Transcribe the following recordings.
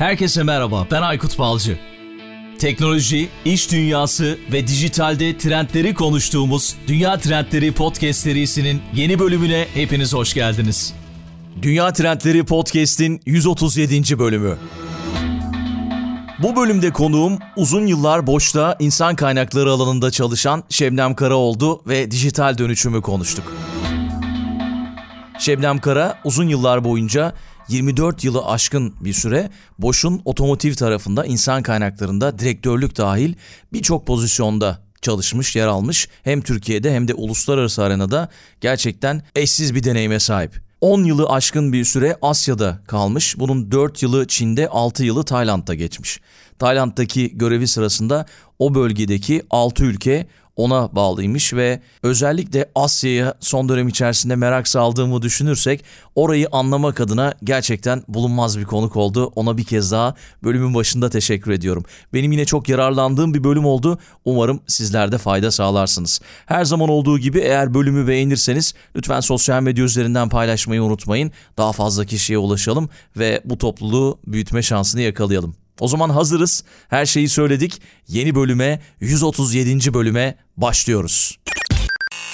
Herkese merhaba, ben Aykut Balcı. Teknoloji, iş dünyası ve dijitalde trendleri konuştuğumuz Dünya Trendleri Podcast serisinin yeni bölümüne hepiniz hoş geldiniz. Dünya Trendleri Podcast'in 137. bölümü. Bu bölümde konuğum uzun yıllar boşta insan kaynakları alanında çalışan Şebnem Kara oldu ve dijital dönüşümü konuştuk. Şebnem Kara uzun yıllar boyunca 24 yılı aşkın bir süre Bosch'un otomotiv tarafında insan kaynaklarında direktörlük dahil birçok pozisyonda çalışmış, yer almış. Hem Türkiye'de hem de uluslararası arenada gerçekten eşsiz bir deneyime sahip. 10 yılı aşkın bir süre Asya'da kalmış. Bunun 4 yılı Çin'de, 6 yılı Tayland'da geçmiş. Tayland'daki görevi sırasında o bölgedeki 6 ülke ona bağlıymış ve özellikle Asya'ya son dönem içerisinde merak saldığımı düşünürsek orayı anlamak adına gerçekten bulunmaz bir konuk oldu. Ona bir kez daha bölümün başında teşekkür ediyorum. Benim yine çok yararlandığım bir bölüm oldu. Umarım sizler de fayda sağlarsınız. Her zaman olduğu gibi eğer bölümü beğenirseniz lütfen sosyal medya üzerinden paylaşmayı unutmayın. Daha fazla kişiye ulaşalım ve bu topluluğu büyütme şansını yakalayalım. O zaman hazırız. Her şeyi söyledik. Yeni bölüme 137. bölüme başlıyoruz.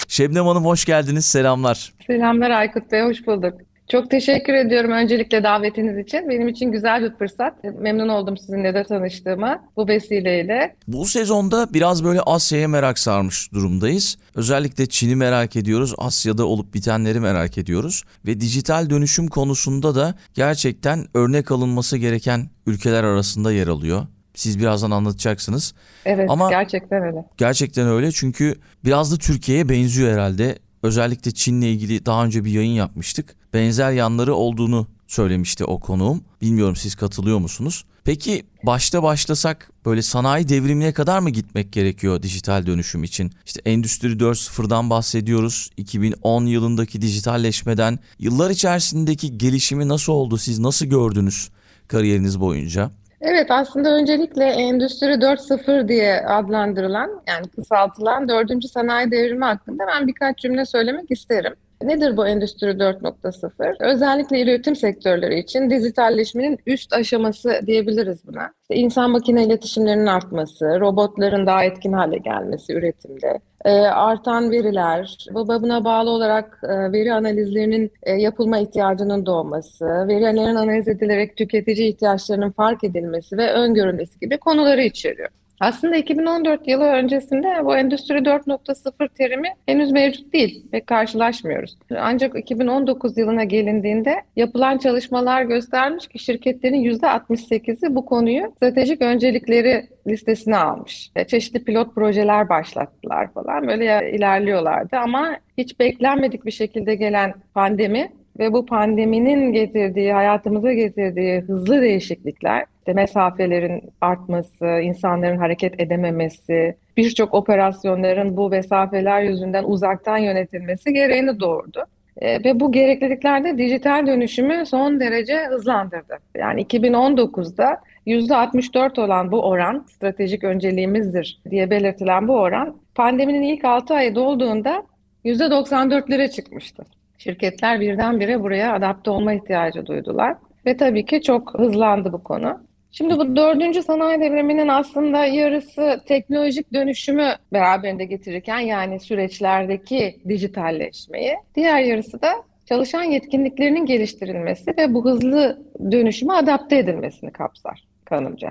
Şebnem Hanım hoş geldiniz. Selamlar. Selamlar Aykut Bey, hoş bulduk. Çok teşekkür ediyorum öncelikle davetiniz için. Benim için güzel bir fırsat. Memnun oldum sizinle de tanıştığıma bu vesileyle. Bu sezonda biraz böyle Asya'ya merak sarmış durumdayız. Özellikle Çin'i merak ediyoruz. Asya'da olup bitenleri merak ediyoruz. Ve dijital dönüşüm konusunda da gerçekten örnek alınması gereken ülkeler arasında yer alıyor. Siz birazdan anlatacaksınız. Evet, Ama gerçekten öyle. Gerçekten öyle çünkü biraz da Türkiye'ye benziyor herhalde. Özellikle Çin'le ilgili daha önce bir yayın yapmıştık. Benzer yanları olduğunu söylemişti o konuğum. Bilmiyorum siz katılıyor musunuz? Peki başta başlasak böyle sanayi devrimine kadar mı gitmek gerekiyor dijital dönüşüm için? İşte Endüstri 4.0'dan bahsediyoruz. 2010 yılındaki dijitalleşmeden yıllar içerisindeki gelişimi nasıl oldu? Siz nasıl gördünüz kariyeriniz boyunca? Evet, aslında öncelikle Endüstri 4.0 diye adlandırılan, yani kısaltılan 4. sanayi devrimi hakkında ben birkaç cümle söylemek isterim. Nedir bu Endüstri 4.0? Özellikle üretim sektörleri için dijitalleşmenin üst aşaması diyebiliriz buna. İşte insan makine iletişimlerinin artması, robotların daha etkin hale gelmesi üretimde, e, artan veriler, buna bağlı olarak e, veri analizlerinin e, yapılma ihtiyacının doğması, verilerin analiz edilerek tüketici ihtiyaçlarının fark edilmesi ve öngörülmesi gibi konuları içeriyor. Aslında 2014 yılı öncesinde bu Endüstri 4.0 terimi henüz mevcut değil ve karşılaşmıyoruz. Ancak 2019 yılına gelindiğinde yapılan çalışmalar göstermiş ki şirketlerin %68'i bu konuyu stratejik öncelikleri listesine almış. Çeşitli pilot projeler başlattılar falan böyle ilerliyorlardı ama hiç beklenmedik bir şekilde gelen pandemi ve bu pandeminin getirdiği, hayatımıza getirdiği hızlı değişiklikler, işte mesafelerin artması, insanların hareket edememesi, birçok operasyonların bu mesafeler yüzünden uzaktan yönetilmesi gereğini doğurdu. E, ve bu gereklilikler de dijital dönüşümü son derece hızlandırdı. Yani 2019'da %64 olan bu oran, stratejik önceliğimizdir diye belirtilen bu oran, pandeminin ilk 6 ayı dolduğunda %94'lere çıkmıştı. Şirketler birdenbire buraya adapte olma ihtiyacı duydular ve tabii ki çok hızlandı bu konu. Şimdi bu dördüncü sanayi devriminin aslında yarısı teknolojik dönüşümü beraberinde getirirken yani süreçlerdeki dijitalleşmeyi, diğer yarısı da çalışan yetkinliklerinin geliştirilmesi ve bu hızlı dönüşüme adapte edilmesini kapsar kanımca.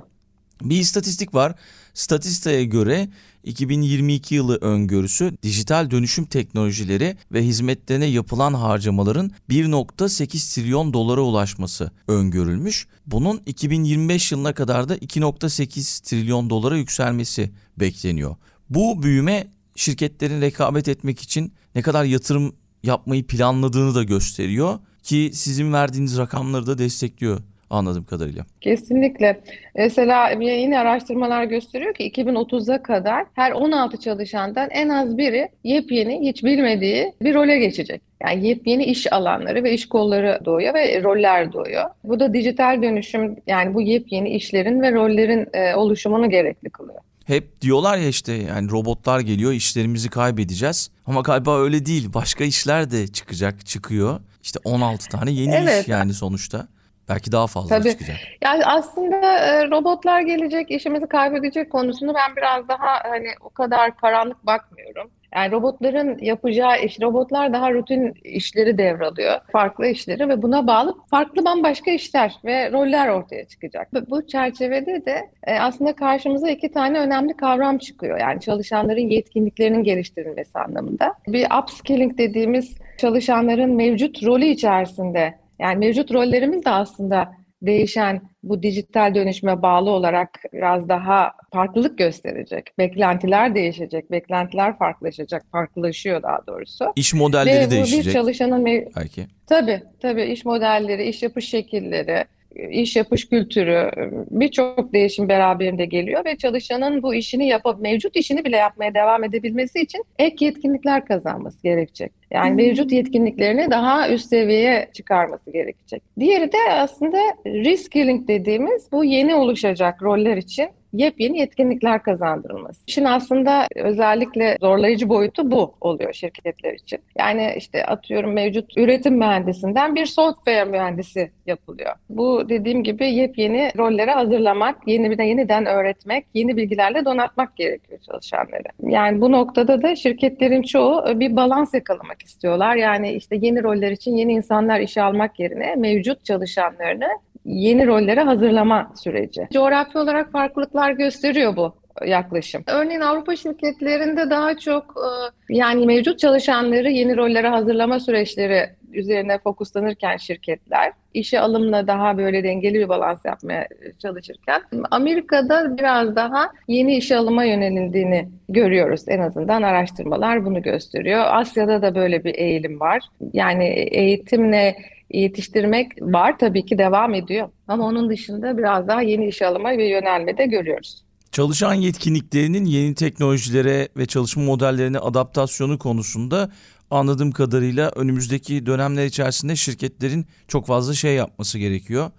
Bir istatistik var. Statista'ya göre 2022 yılı öngörüsü dijital dönüşüm teknolojileri ve hizmetlerine yapılan harcamaların 1.8 trilyon dolara ulaşması öngörülmüş. Bunun 2025 yılına kadar da 2.8 trilyon dolara yükselmesi bekleniyor. Bu büyüme şirketlerin rekabet etmek için ne kadar yatırım yapmayı planladığını da gösteriyor ki sizin verdiğiniz rakamları da destekliyor anladığım kadarıyla. Kesinlikle. Mesela yeni araştırmalar gösteriyor ki 2030'a kadar her 16 çalışandan en az biri yepyeni, hiç bilmediği bir role geçecek. Yani yepyeni iş alanları ve iş kolları doğuyor ve roller doğuyor. Bu da dijital dönüşüm yani bu yepyeni işlerin ve rollerin e, oluşumunu gerekli kılıyor. Hep diyorlar ya işte yani robotlar geliyor işlerimizi kaybedeceğiz. Ama galiba öyle değil. Başka işler de çıkacak, çıkıyor. İşte 16 tane yeni evet. iş yani sonuçta. Belki daha fazla Tabii. çıkacak. Yani aslında e, robotlar gelecek, işimizi kaybedecek konusunu ben biraz daha hani o kadar karanlık bakmıyorum. Yani robotların yapacağı iş, robotlar daha rutin işleri devralıyor, farklı işleri ve buna bağlı farklı bambaşka işler ve roller ortaya çıkacak. Bu çerçevede de e, aslında karşımıza iki tane önemli kavram çıkıyor. Yani çalışanların yetkinliklerinin geliştirilmesi anlamında. Bir upskilling dediğimiz çalışanların mevcut rolü içerisinde, yani mevcut rollerimiz de aslında değişen bu dijital dönüşüme bağlı olarak biraz daha farklılık gösterecek. Beklentiler değişecek, beklentiler farklılaşacak, farklılaşıyor daha doğrusu. İş modelleri Ve bu bir değişecek çalışanın mev- belki. tabii tabii iş modelleri, iş yapış şekilleri, iş yapış kültürü birçok değişim beraberinde geliyor ve çalışanın bu işini yapıp mevcut işini bile yapmaya devam edebilmesi için ek yetkinlikler kazanması gerekecek. Yani mevcut yetkinliklerini daha üst seviyeye çıkarması gerekecek. Diğeri de aslında reskilling dediğimiz bu yeni oluşacak roller için yepyeni yetkinlikler kazandırılması. İşin aslında özellikle zorlayıcı boyutu bu oluyor şirketler için. Yani işte atıyorum mevcut üretim mühendisinden bir software mühendisi yapılıyor. Bu dediğim gibi yepyeni rollere hazırlamak, yeni bir de yeniden öğretmek, yeni bilgilerle donatmak gerekiyor çalışanları. Yani bu noktada da şirketlerin çoğu bir balans yakalamak istiyorlar. Yani işte yeni roller için yeni insanlar işe almak yerine mevcut çalışanlarını yeni rollere hazırlama süreci. Coğrafi olarak farklılıklar gösteriyor bu yaklaşım. Örneğin Avrupa şirketlerinde daha çok e, yani mevcut çalışanları yeni rollere hazırlama süreçleri üzerine fokuslanırken şirketler işe alımla daha böyle dengeli bir balans yapmaya çalışırken Amerika'da biraz daha yeni işe alıma yönelildiğini görüyoruz. En azından araştırmalar bunu gösteriyor. Asya'da da böyle bir eğilim var. Yani eğitimle yetiştirmek var tabii ki devam ediyor. Ama onun dışında biraz daha yeni işe alıma ve yönelme de görüyoruz. Çalışan yetkinliklerinin yeni teknolojilere ve çalışma modellerine adaptasyonu konusunda anladığım kadarıyla önümüzdeki dönemler içerisinde şirketlerin çok fazla şey yapması gerekiyor.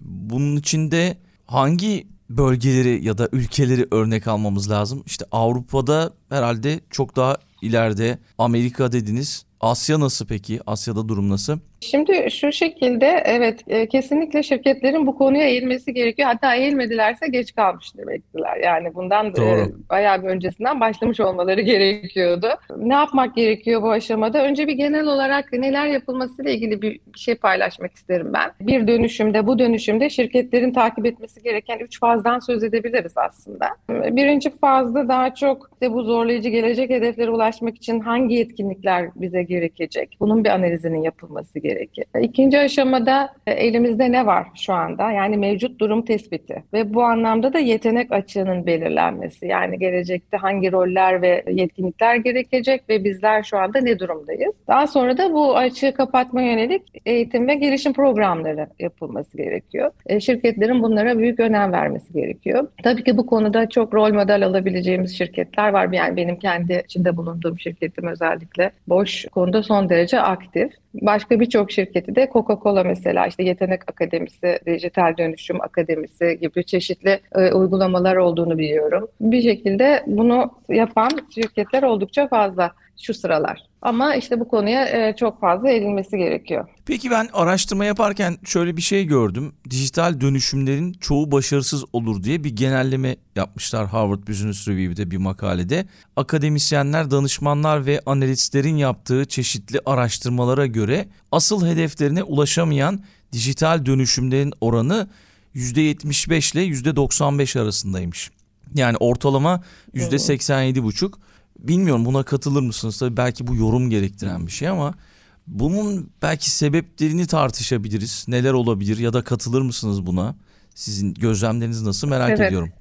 Bunun için de hangi bölgeleri ya da ülkeleri örnek almamız lazım? İşte Avrupa'da herhalde çok daha ileride. Amerika dediniz. Asya nasıl peki? Asya'da durum nasıl? Şimdi şu şekilde evet e, kesinlikle şirketlerin bu konuya eğilmesi gerekiyor. Hatta eğilmedilerse geç kalmış demektiler. Yani bundan e, Doğru. bayağı bir öncesinden başlamış olmaları gerekiyordu. Ne yapmak gerekiyor bu aşamada? Önce bir genel olarak neler yapılmasıyla ilgili bir bir şey paylaşmak isterim ben. Bir dönüşümde, bu dönüşümde şirketlerin takip etmesi gereken üç fazdan söz edebiliriz aslında. Birinci fazda daha çok işte bu zorlayıcı gelecek hedeflere ulaşmak için hangi yetkinlikler bize gerekecek? Bunun bir analizinin yapılması gerekir. İkinci aşamada e, elimizde ne var şu anda? Yani mevcut durum tespiti ve bu anlamda da yetenek açığının belirlenmesi. Yani gelecekte hangi roller ve yetkinlikler gerekecek ve bizler şu anda ne durumdayız? Daha sonra da bu açığı kapatma yönelik eğitim ve gelişim programları yapılması gerekiyor. E, Şirketlerin bunlara büyük önem vermesi gerekiyor. Tabii ki bu konuda çok rol model alabileceğimiz şirketler var. Yani benim kendi içinde bulunduğum şirketim özellikle Boş konuda son derece aktif. Başka birçok şirketi de Coca-Cola mesela işte Yetenek Akademisi, Dijital Dönüşüm Akademisi gibi çeşitli e, uygulamalar olduğunu biliyorum. Bir şekilde bunu yapan şirketler oldukça fazla şu sıralar. Ama işte bu konuya e, çok fazla eğilmesi gerekiyor. Peki ben araştırma yaparken şöyle bir şey gördüm. Dijital dönüşümlerin çoğu başarısız olur diye bir genelleme yapmışlar Harvard Business Review'de bir makalede. Akademisyenler, danışmanlar ve analistlerin yaptığı çeşitli araştırmalara göre asıl hedeflerine ulaşamayan dijital dönüşümlerin oranı %75 ile %95 arasındaymış. Yani ortalama %87,5. Bilmiyorum buna katılır mısınız? Tabii belki bu yorum gerektiren bir şey ama bunun belki sebeplerini tartışabiliriz. Neler olabilir ya da katılır mısınız buna? Sizin gözlemleriniz nasıl merak Evet. ediyorum.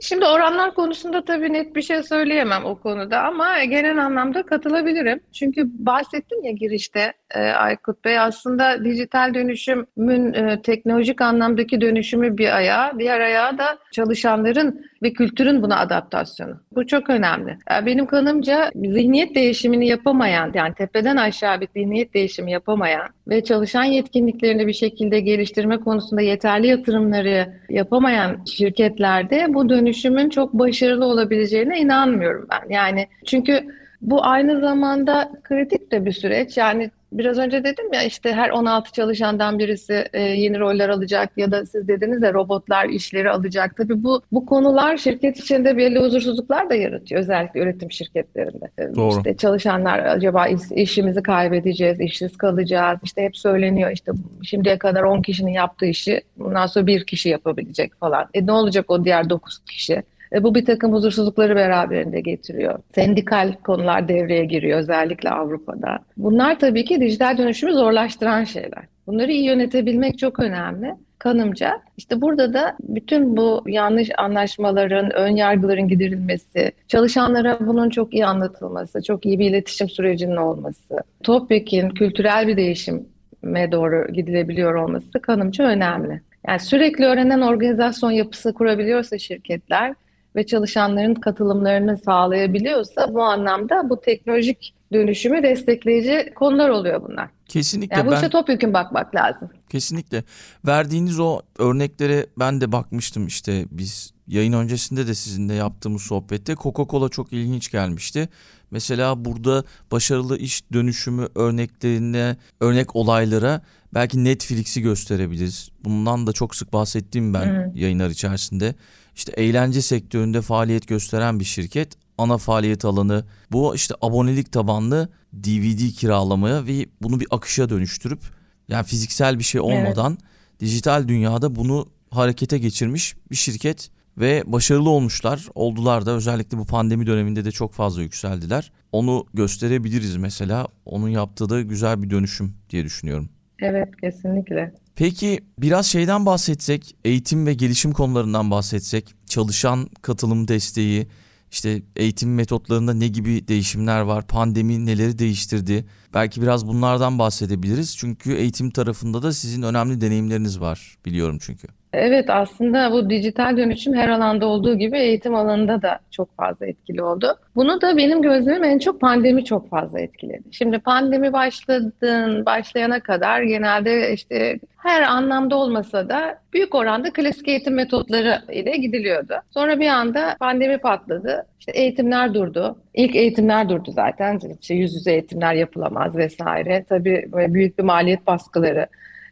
Şimdi oranlar konusunda tabii net bir şey söyleyemem o konuda ama genel anlamda katılabilirim. Çünkü bahsettim ya girişte Aykut Bey aslında dijital dönüşümün e, teknolojik anlamdaki dönüşümü bir ayağı, diğer ayağı da çalışanların ve kültürün buna adaptasyonu. Bu çok önemli. E, Benim kanımca zihniyet değişimini yapamayan yani tepeden aşağı bir zihniyet değişimi yapamayan ve çalışan yetkinliklerini bir şekilde geliştirme konusunda yeterli yatırımları yapamayan şirketlerde bu dönüşümün çok başarılı olabileceğine inanmıyorum ben. Yani çünkü Bu aynı zamanda kritik de bir süreç. Yani biraz önce dedim ya işte her 16 çalışandan birisi e, yeni roller alacak ya da siz dediniz de robotlar işleri alacak. Tabii bu bu konular şirket içinde belli huzursuzluklar da yaratıyor özellikle üretim şirketlerinde. E, Doğru. İşte çalışanlar acaba iş, işimizi kaybedeceğiz, işsiz kalacağız. İşte hep söyleniyor işte şimdiye kadar 10 kişinin yaptığı işi bundan sonra bir kişi yapabilecek falan. E ne olacak o diğer 9 kişi? E, bu bir takım huzursuzlukları beraberinde getiriyor. Sendikal konular devreye giriyor özellikle Avrupa'da. Bunlar tabii ki dijital dönüşümü zorlaştıran şeyler. Bunları iyi yönetebilmek çok önemli. Kanımca işte burada da bütün bu yanlış anlaşmaların, ön yargıların giderilmesi, çalışanlara bunun çok iyi anlatılması, çok iyi bir iletişim sürecinin olması, topyekin kültürel bir değişime doğru gidilebiliyor olması kanımca önemli. Yani sürekli öğrenen organizasyon yapısı kurabiliyorsa şirketler ve çalışanların katılımlarını sağlayabiliyorsa bu anlamda bu teknolojik dönüşümü destekleyici konular oluyor bunlar. Kesinlikle Yani bu ben işe topyekun bakmak lazım. kesinlikle verdiğiniz o örneklere ben de bakmıştım işte biz yayın öncesinde de sizinle yaptığımız sohbette Coca-Cola çok ilginç gelmişti. Mesela burada başarılı iş dönüşümü örneklerine, örnek olaylara belki Netflix'i gösterebiliriz. Bundan da çok sık bahsettiğim ben Hı hı. yayınlar içerisinde. İşte eğlence sektöründe faaliyet gösteren bir şirket ana faaliyet alanı bu işte abonelik tabanlı DVD kiralamaya ve bunu bir akışa dönüştürüp yani fiziksel bir şey olmadan dijital dünyada bunu harekete geçirmiş bir şirket ve başarılı olmuşlar. Oldular da özellikle bu pandemi döneminde de çok fazla yükseldiler. Onu gösterebiliriz mesela. Onun yaptığı da güzel bir dönüşüm diye düşünüyorum. Evet kesinlikle. Peki biraz şeyden bahsetsek, eğitim ve gelişim konularından bahsetsek, çalışan katılım desteği, işte eğitim metotlarında ne gibi değişimler var, pandemi neleri değiştirdi? Belki biraz bunlardan bahsedebiliriz. Çünkü eğitim tarafında da sizin önemli deneyimleriniz var, biliyorum çünkü. Evet aslında bu dijital dönüşüm her alanda olduğu gibi eğitim alanında da çok fazla etkili oldu. Bunu da benim gözlemim en çok pandemi çok fazla etkiledi. Şimdi pandemi başladığın başlayana kadar genelde işte her anlamda olmasa da büyük oranda klasik eğitim metotları ile gidiliyordu. Sonra bir anda pandemi patladı. İşte eğitimler durdu. İlk eğitimler durdu zaten. İşte yüz yüze eğitimler yapılamaz vesaire. Tabii büyük bir maliyet baskıları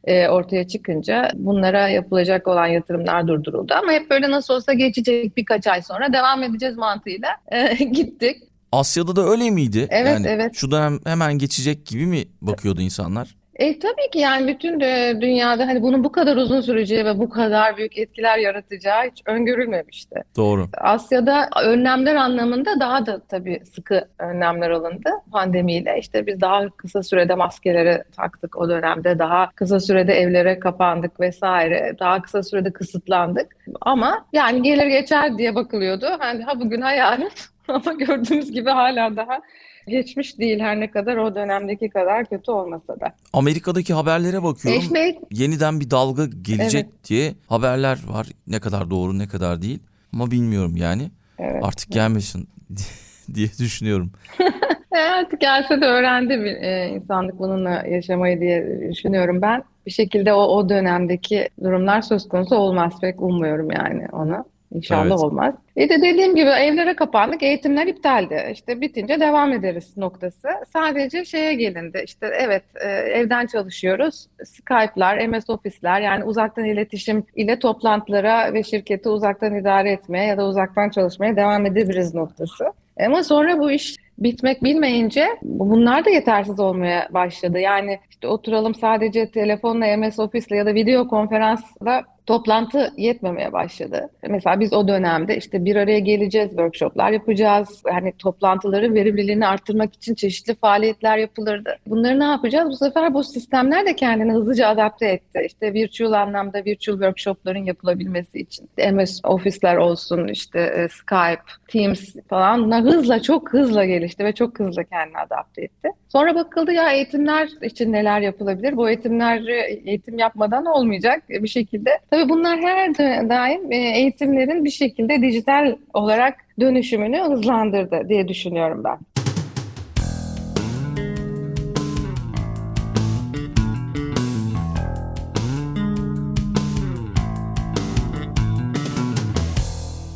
e, ortaya çıkınca bunlara yapılacak olan yatırımlar durduruldu. Ama hep böyle nasıl olsa geçecek birkaç ay sonra devam edeceğiz mantığıyla e, gittik. Asya'da da öyle miydi? Evet, yani evet. şu dönem hemen geçecek gibi mi bakıyordu insanlar? E, tabii ki yani bütün de dünyada hani bunun bu kadar uzun süreceği ve bu kadar büyük etkiler yaratacağı hiç öngörülmemişti. Doğru. Asya'da önlemler anlamında daha da tabii sıkı önlemler alındı pandemiyle. İşte biz daha kısa sürede maskeleri taktık o dönemde. Daha kısa sürede evlere kapandık vesaire. Daha kısa sürede kısıtlandık. Ama yani gelir geçer diye bakılıyordu. Hani ha bugün ha yarın. Ama gördüğümüz gibi hala daha geçmiş değil her ne kadar o dönemdeki kadar kötü olmasa da. Amerika'daki haberlere bakıyorum. Eşme yeniden bir dalga gelecek diye haberler var. Ne kadar doğru ne kadar değil. Ama bilmiyorum yani. Evet. Artık gelmesin diye düşünüyorum. E, Artık gelse de öğrendi bir e, insanlık bununla yaşamayı diye düşünüyorum ben. Bir şekilde o, o dönemdeki durumlar söz konusu olmaz pek ummuyorum yani onu. İnşallah Evet. olmaz. Bir de dediğim gibi evlere kapandık, eğitimler iptaldi. İşte bitince devam ederiz noktası. Sadece şeye gelindi. İşte evet e, evden çalışıyoruz. Skype'lar, MS Office'ler yani uzaktan iletişim ile toplantılara ve şirketi uzaktan idare etmeye ya da uzaktan çalışmaya devam edebiliriz noktası. Ama sonra bu iş bitmek bilmeyince bunlar da yetersiz olmaya başladı. Yani işte oturalım sadece telefonla, MS Office'le ya da video konferansla toplantı yetmemeye başladı. Mesela biz o dönemde işte bir araya geleceğiz, workshoplar yapacağız. Hani toplantıların verimliliğini arttırmak için çeşitli faaliyetler yapılırdı. Bunları ne yapacağız? Bu sefer bu sistemler de kendini hızlıca adapte etti. İşte virtual anlamda virtual workshopların yapılabilmesi için. MS Office'ler olsun, işte e, Skype, Teams falan bunlar hızla, çok hızla gelişti ve çok hızlı kendini adapte etti. Sonra bakıldı ya eğitimler için neler yapılabilir? Bu eğitimler eğitim yapmadan olmayacak bir şekilde. Tabii bunlar her daim e, eğitimlerin bir şekilde dijital olarak dönüşümünü hızlandırdı diye düşünüyorum ben.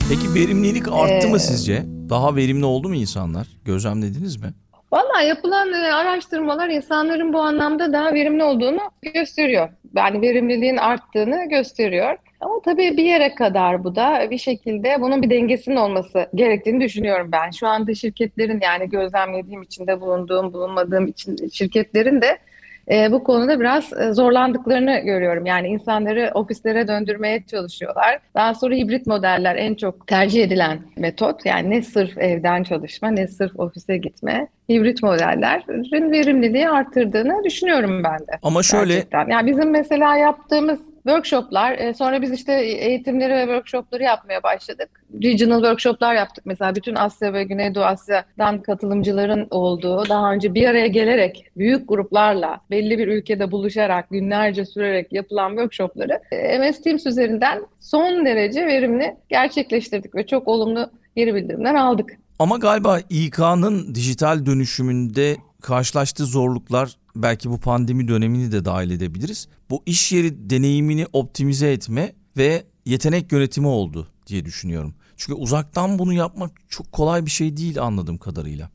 Peki verimlilik arttı Ee, mı sizce Daha verimli oldu mu insanlar? Gözlemlediniz mi? Valla yapılan e, araştırmalar insanların bu anlamda daha verimli olduğunu gösteriyor. Yani verimliliğin arttığını gösteriyor. Ama tabii bir yere kadar bu da bir şekilde bunun bir dengesinin olması gerektiğini düşünüyorum ben. Şu anda şirketlerin yani gözlemlediğim içinde bulunduğum, bulunmadığım için şirketlerin de e, bu konuda biraz e, zorlandıklarını görüyorum. Yani insanları ofislere döndürmeye çalışıyorlar. Daha sonra hibrit modeller en çok tercih edilen metot. Yani ne sırf evden çalışma ne sırf ofise gitme. Hibrit modellerin verimliliği arttırdığını düşünüyorum ben de. Ama şöyle... Gerçekten. Yani bizim mesela yaptığımız workshoplar, e, sonra biz işte eğitimleri ve workshopları yapmaya başladık. Regional workshoplar yaptık mesela bütün Asya ve Güneydoğu Asya'dan katılımcıların olduğu, daha önce bir araya gelerek büyük gruplarla belli bir ülkede buluşarak günlerce sürerek yapılan workshopları e, MS Teams üzerinden son derece verimli gerçekleştirdik ve çok olumlu geri bildirimler aldık. Ama galiba İK'nın dijital dönüşümünde karşılaştığı zorluklar belki bu pandemi dönemini de dahil edebiliriz. Bu iş yeri deneyimini optimize etme ve yetenek yönetimi oldu diye düşünüyorum. Çünkü uzaktan bunu yapmak çok kolay bir şey değil anladığım kadarıyla.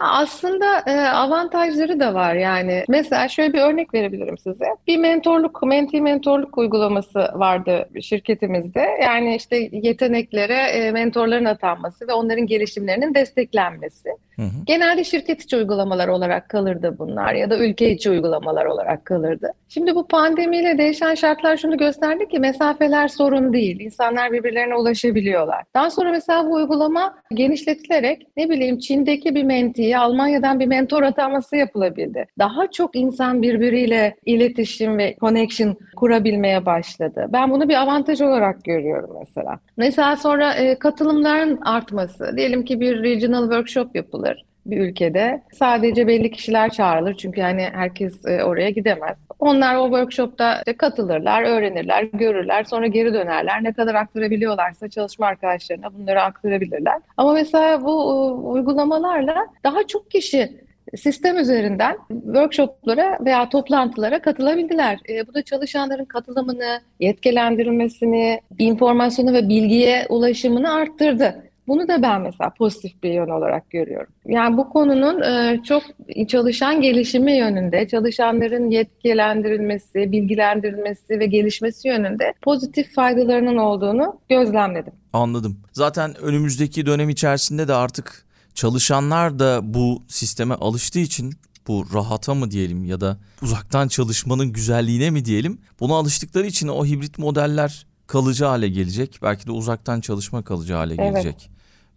Aslında e, avantajları da var yani. Mesela şöyle bir örnek verebilirim size. Bir mentorluk, menti mentorluk uygulaması vardı şirketimizde. Yani işte yeteneklere e, mentorların atanması ve onların gelişimlerinin desteklenmesi. Hı hı. Genelde şirket içi uygulamalar olarak kalırdı bunlar ya da ülke içi uygulamalar olarak kalırdı. Şimdi bu pandemiyle değişen şartlar şunu gösterdi ki mesafeler sorun değil. İnsanlar birbirlerine ulaşabiliyorlar. Daha sonra mesela bu uygulama genişletilerek ne bileyim Çin'deki bir mentiye Almanya'dan bir mentor ataması yapılabildi. Daha çok insan birbiriyle iletişim ve connection kurabilmeye başladı. Ben bunu bir avantaj olarak görüyorum mesela. Mesela sonra e, katılımların artması. Diyelim ki bir regional workshop yapılır bir ülkede. Sadece belli kişiler çağrılır çünkü hani herkes e, oraya gidemez. Onlar o workshopta katılırlar, öğrenirler, görürler, sonra geri dönerler. Ne kadar aktarabiliyorlarsa çalışma arkadaşlarına bunları aktarabilirler. Ama mesela bu e, uygulamalarla daha çok kişi sistem üzerinden workshoplara veya toplantılara katılabildiler. E, bu da çalışanların katılımını, yetkilendirilmesini, informasyonu ve bilgiye ulaşımını arttırdı. Bunu da ben mesela pozitif bir yön olarak görüyorum. Yani bu konunun e, çok çalışan gelişimi yönünde, çalışanların yetkilendirilmesi, bilgilendirilmesi ve gelişmesi yönünde pozitif faydalarının olduğunu gözlemledim. Anladım. Zaten önümüzdeki dönem içerisinde de artık çalışanlar da bu sisteme alıştığı için bu rahata mı diyelim ya da uzaktan çalışmanın güzelliğine mi diyelim buna alıştıkları için o hibrit modeller kalıcı hale gelecek. Belki de uzaktan çalışma kalıcı hale gelecek.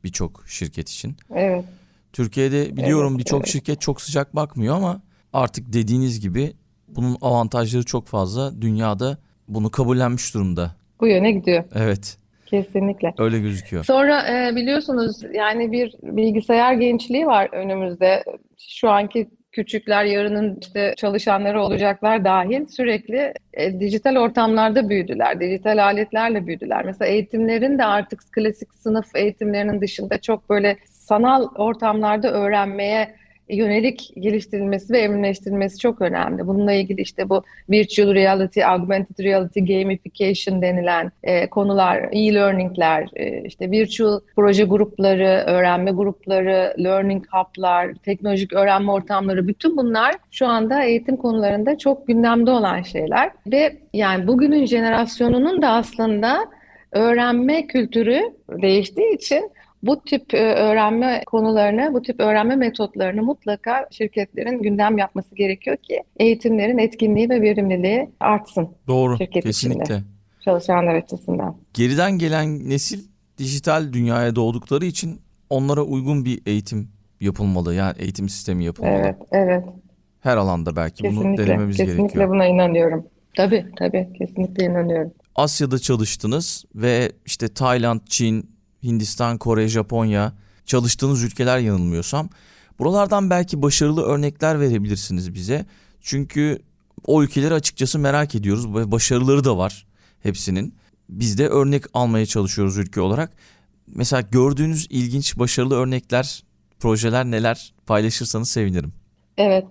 Birçok şirket için. Evet. Türkiye'de biliyorum evet, birçok evet. şirket çok sıcak bakmıyor ama artık dediğiniz gibi bunun avantajları çok fazla. Dünyada bunu kabullenmiş durumda. Bu yöne gidiyor. Evet. Kesinlikle. Öyle gözüküyor. Sonra e, biliyorsunuz yani bir bilgisayar gençliği var önümüzde. Şu anki küçükler yarının işte çalışanları olacaklar dahil sürekli e, dijital ortamlarda büyüdüler. Dijital aletlerle büyüdüler. Mesela eğitimlerin de artık klasik sınıf eğitimlerinin dışında çok böyle sanal ortamlarda öğrenmeye yönelik geliştirilmesi ve evrimleştirilmesi çok önemli. Bununla ilgili işte bu virtual reality, augmented reality, gamification denilen e, konular, e-learningler, e, işte virtual proje grupları, öğrenme grupları, learning hub'lar, teknolojik öğrenme ortamları bütün bunlar şu anda eğitim konularında çok gündemde olan şeyler ve yani bugünün jenerasyonunun da aslında öğrenme kültürü değiştiği için bu tip e, öğrenme konularını, bu tip öğrenme metotlarını mutlaka şirketlerin gündem yapması gerekiyor ki eğitimlerin etkinliği ve verimliliği artsın. Doğru, şirket kesinlikle. Içinde, çalışanlar açısından. Geriden gelen nesil dijital dünyaya doğdukları için onlara uygun bir eğitim yapılmalı. Yani eğitim sistemi yapılmalı. Evet, evet. Her alanda belki kesinlikle, bunu denememiz kesinlikle gerekiyor. Kesinlikle buna inanıyorum. Tabii, tabii. Kesinlikle inanıyorum. Asya'da çalıştınız ve işte Tayland, Çin, Hindistan, Kore, Japonya çalıştığınız ülkeler yanılmıyorsam. Buralardan belki başarılı örnekler verebilirsiniz bize. Çünkü o ülkeleri açıkçası merak ediyoruz başarıları da var hepsinin. Biz de örnek almaya çalışıyoruz ülke olarak. Mesela gördüğünüz ilginç başarılı örnekler, projeler neler paylaşırsanız sevinirim. Evet.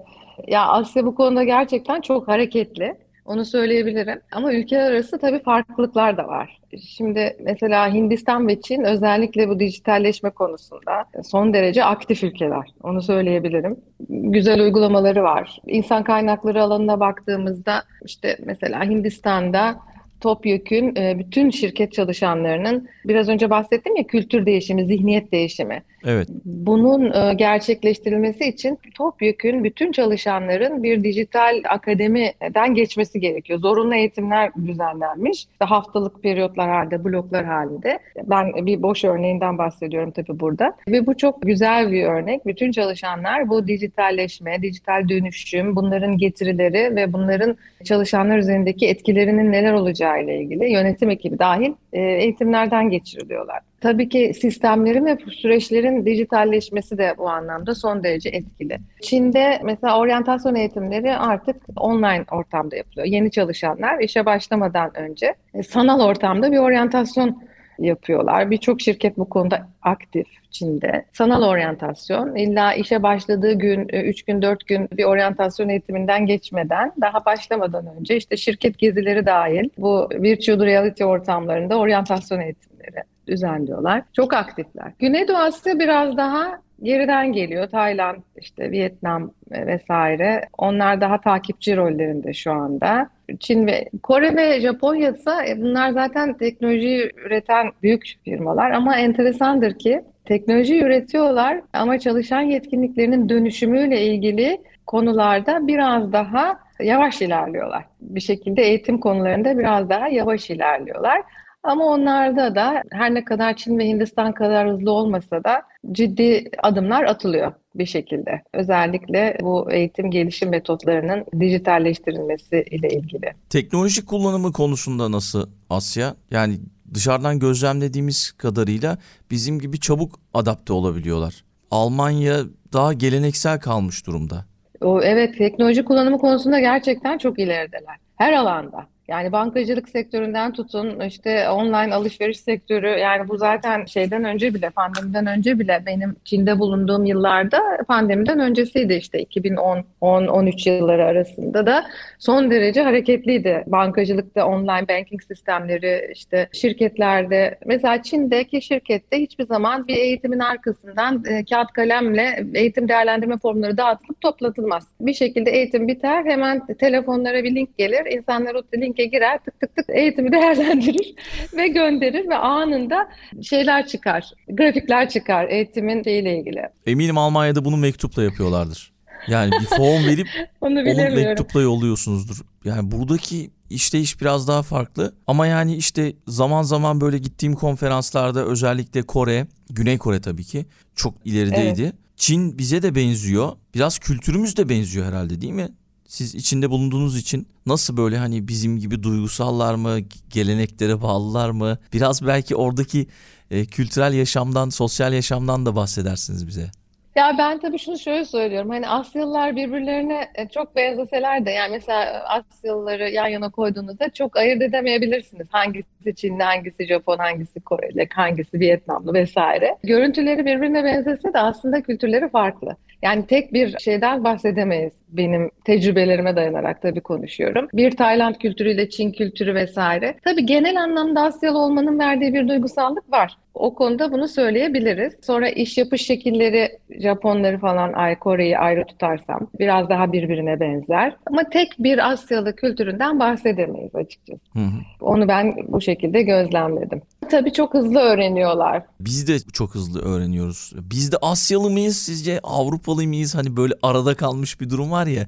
Ya Asya bu konuda gerçekten çok hareketli. Onu söyleyebilirim. Ama ülkeler arası tabii farklılıklar da var. Şimdi mesela Hindistan ve Çin özellikle bu dijitalleşme konusunda son derece aktif ülkeler. Onu söyleyebilirim. Güzel uygulamaları var. İnsan kaynakları alanına baktığımızda işte mesela Hindistan'da Topyekün e, bütün şirket çalışanlarının biraz önce bahsettim ya kültür değişimi, zihniyet değişimi. Evet. Bunun e, gerçekleştirilmesi için Topyekün bütün çalışanların bir dijital akademiden geçmesi gerekiyor. Zorunlu eğitimler düzenlenmiş. Haftalık periyotlar halinde, bloklar halinde. Ben bir boş örneğinden bahsediyorum tabii burada. Ve bu çok güzel bir örnek. Bütün çalışanlar bu dijitalleşme, dijital dönüşüm, bunların getirileri ve bunların çalışanlar üzerindeki etkilerinin neler olacağı ile ilgili yönetim ekibi dahil e, eğitimlerden geçiriliyorlar. Tabii ki sistemlerin ve süreçlerin dijitalleşmesi de bu anlamda son derece etkili. Çin'de mesela oryantasyon eğitimleri artık online ortamda yapılıyor. Yeni çalışanlar işe başlamadan önce e, sanal ortamda bir oryantasyon yapıyorlar. Birçok şirket bu konuda aktif Çin'de. Sanal oryantasyon illa işe başladığı gün 3 gün 4 gün bir oryantasyon eğitiminden geçmeden daha başlamadan önce işte şirket gezileri dahil bu virtual reality ortamlarında oryantasyon eğitimleri düzenliyorlar. Çok aktifler. Güneydoğu Asya biraz daha geriden geliyor. Tayland, işte Vietnam vesaire. Onlar daha takipçi rollerinde şu anda. Çin ve Kore ve Japonya ise e, bunlar zaten teknoloji üreten büyük firmalar ama enteresandır ki teknoloji üretiyorlar ama çalışan yetkinliklerinin dönüşümüyle ilgili konularda biraz daha yavaş ilerliyorlar. Bir şekilde eğitim konularında biraz daha yavaş ilerliyorlar. Ama onlarda da her ne kadar Çin ve Hindistan kadar hızlı olmasa da ciddi adımlar atılıyor bir şekilde. Özellikle bu eğitim gelişim metotlarının dijitalleştirilmesi ile ilgili. Teknoloji kullanımı konusunda nasıl Asya? Yani dışarıdan gözlemlediğimiz kadarıyla bizim gibi çabuk adapte olabiliyorlar. Almanya daha geleneksel kalmış durumda. O, evet teknoloji kullanımı konusunda gerçekten çok ilerideler. Her alanda. Yani bankacılık sektöründen tutun işte online alışveriş sektörü yani bu zaten şeyden önce bile pandemiden önce bile benim Çin'de bulunduğum yıllarda pandemiden öncesiydi işte 2010-13 yılları arasında da son derece hareketliydi. Bankacılıkta online banking sistemleri işte şirketlerde mesela Çin'deki şirkette hiçbir zaman bir eğitimin arkasından e, kağıt kalemle eğitim değerlendirme formları dağıtılıp toplatılmaz. Bir şekilde eğitim biter hemen telefonlara bir link gelir insanlar o link linke girer tık tık tık eğitimi değerlendirir ve gönderir ve anında şeyler çıkar, grafikler çıkar eğitimin şeyiyle ilgili. Eminim Almanya'da bunu mektupla yapıyorlardır. Yani bir form verip onu, onu mektupla yolluyorsunuzdur. Yani buradaki işleyiş biraz daha farklı. Ama yani işte zaman zaman böyle gittiğim konferanslarda özellikle Kore, Güney Kore tabii ki çok ilerideydi. Evet. Çin bize de benziyor. Biraz kültürümüz de benziyor herhalde değil mi? Siz içinde bulunduğunuz için nasıl böyle hani bizim gibi duygusallar mı, geleneklere bağlılar mı? Biraz belki oradaki e, kültürel yaşamdan, sosyal yaşamdan da bahsedersiniz bize. Ya ben tabii şunu şöyle söylüyorum. Hani Asyalılar birbirlerine e, çok benzeseler de yani mesela Asyalıları yan yana koyduğunuzda çok ayırt edemeyebilirsiniz. Hangisi Çinli, hangisi Japon, hangisi Koreli, hangisi Vietnamlı vesaire. Görüntüleri birbirine benzese de aslında kültürleri farklı. Yani tek bir şeyden bahsedemeyiz. Benim tecrübelerime dayanarak tabii konuşuyorum. Bir Tayland kültürüyle Çin kültürü vesaire. Tabii genel anlamda Asyalı olmanın verdiği bir duygusallık var. O konuda bunu söyleyebiliriz. Sonra iş yapış şekilleri Japonları falan ay Kore'yi ayrı tutarsam biraz daha birbirine benzer. Ama tek bir Asyalı kültüründen bahsedemeyiz açıkçası. Hı hı. Onu ben bu şekilde gözlemledim. Tabii çok hızlı öğreniyorlar. Biz de çok hızlı öğreniyoruz. Biz de Asyalı mıyız sizce Avrupalı mıyız? Hani böyle arada kalmış bir durum var ya.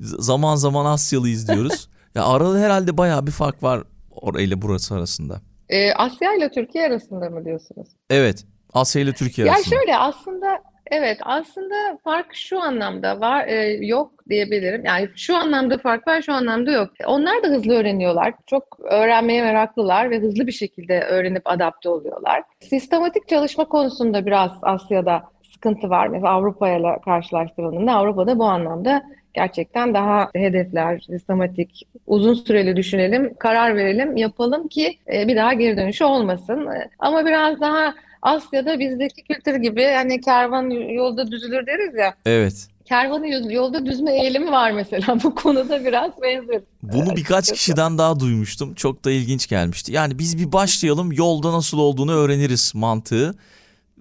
Zaman zaman Asyalıyız diyoruz. ya arada herhalde bayağı bir fark var orayla burası arasında. Ee, Asya ile Türkiye arasında mı diyorsunuz? Evet. Asya ile Türkiye ya arasında. Ya şöyle aslında evet aslında fark şu anlamda var e, yok diyebilirim. Yani şu anlamda fark var şu anlamda yok. Onlar da hızlı öğreniyorlar. Çok öğrenmeye meraklılar ve hızlı bir şekilde öğrenip adapte oluyorlar. Sistematik çalışma konusunda biraz Asya'da sıkıntı var. Mesela Avrupa ile karşılaştırıldığında Avrupa'da bu anlamda gerçekten daha hedefler, sistematik, uzun süreli düşünelim, karar verelim, yapalım ki e, bir daha geri dönüşü olmasın. Ama biraz daha Asya'da bizdeki kültür gibi hani kervan yolda düzülür deriz ya. Evet. Kervanı yolda düzme eğilimi var mesela. Bu konuda biraz benzer. Bunu birkaç kişiden daha duymuştum. Çok da ilginç gelmişti. Yani biz bir başlayalım yolda nasıl olduğunu öğreniriz mantığı.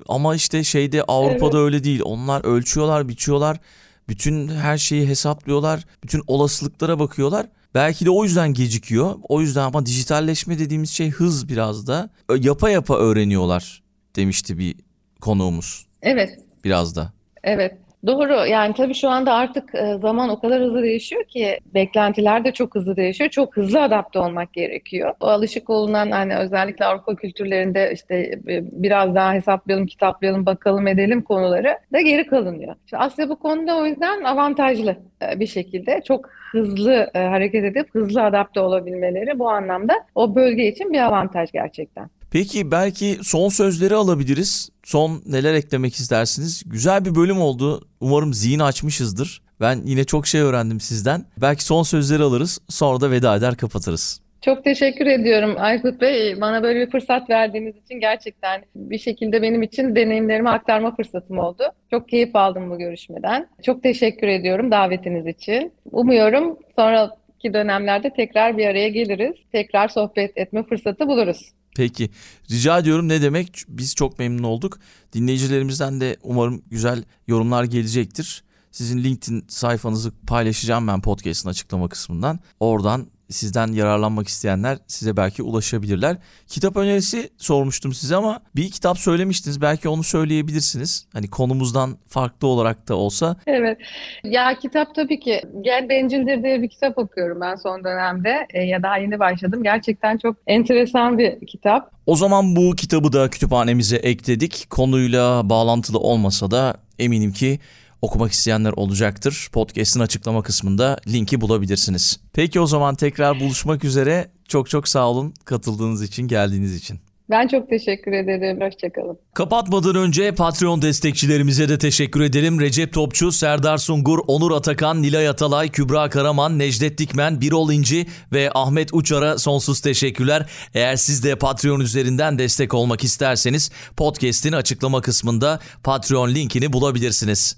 Ama işte şeyde Avrupa'da evet. öyle değil. Onlar ölçüyorlar, biçiyorlar. Bütün her şeyi hesaplıyorlar. Bütün olasılıklara bakıyorlar. Belki de o yüzden gecikiyor. O yüzden ama dijitalleşme dediğimiz şey hız biraz da. Yapa yapa öğreniyorlar demişti bir konuğumuz. Evet. Biraz da. Evet. Doğru. Yani tabii şu anda artık e, zaman o kadar hızlı değişiyor ki beklentiler de çok hızlı değişiyor. Çok hızlı adapte olmak gerekiyor. O alışık olunan hani özellikle Avrupa kültürlerinde işte e, biraz daha hesaplayalım, kitaplayalım, bakalım edelim konuları da geri kalınıyor. İşte Asya bu konuda o yüzden avantajlı e, bir şekilde. Çok hızlı hareket edip hızlı adapte olabilmeleri bu anlamda o bölge için bir avantaj gerçekten. Peki belki son sözleri alabiliriz. Son neler eklemek istersiniz? Güzel bir bölüm oldu. Umarım zihin açmışızdır. Ben yine çok şey öğrendim sizden. Belki son sözleri alırız. Sonra da veda eder kapatırız. Çok teşekkür ediyorum Aykut Bey. Bana böyle bir fırsat verdiğiniz için gerçekten bir şekilde benim için deneyimlerimi aktarma fırsatım oldu. Çok keyif aldım bu görüşmeden. Çok teşekkür ediyorum davetiniz için. Umuyorum sonraki dönemlerde tekrar bir araya geliriz. Tekrar sohbet etme fırsatı buluruz. Peki rica ediyorum ne demek biz çok memnun olduk. Dinleyicilerimizden de umarım güzel yorumlar gelecektir. Sizin LinkedIn sayfanızı paylaşacağım ben podcast'ın açıklama kısmından. Oradan sizden yararlanmak isteyenler size belki ulaşabilirler. Kitap önerisi sormuştum size ama bir kitap söylemiştiniz. Belki onu söyleyebilirsiniz. Hani konumuzdan farklı olarak da olsa. Evet. Ya kitap tabii ki Gel Bencildir diye bir kitap okuyorum ben son dönemde. E, ya daha yeni başladım. Gerçekten çok enteresan bir kitap. O zaman bu kitabı da kütüphanemize ekledik. Konuyla bağlantılı olmasa da eminim ki okumak isteyenler olacaktır. Podcast'in açıklama kısmında linki bulabilirsiniz. Peki o zaman tekrar buluşmak üzere. Çok çok sağ olun katıldığınız için, geldiğiniz için. Ben çok teşekkür ederim. Hoşçakalın. Kapatmadan önce Patreon destekçilerimize de teşekkür edelim. Recep Topçu, Serdar Sungur, Onur Atakan, Nilay Atalay, Kübra Karaman, Necdet Dikmen, Birol İnci ve Ahmet Uçar'a sonsuz teşekkürler. Eğer siz de Patreon üzerinden destek olmak isterseniz podcast'in açıklama kısmında Patreon linkini bulabilirsiniz.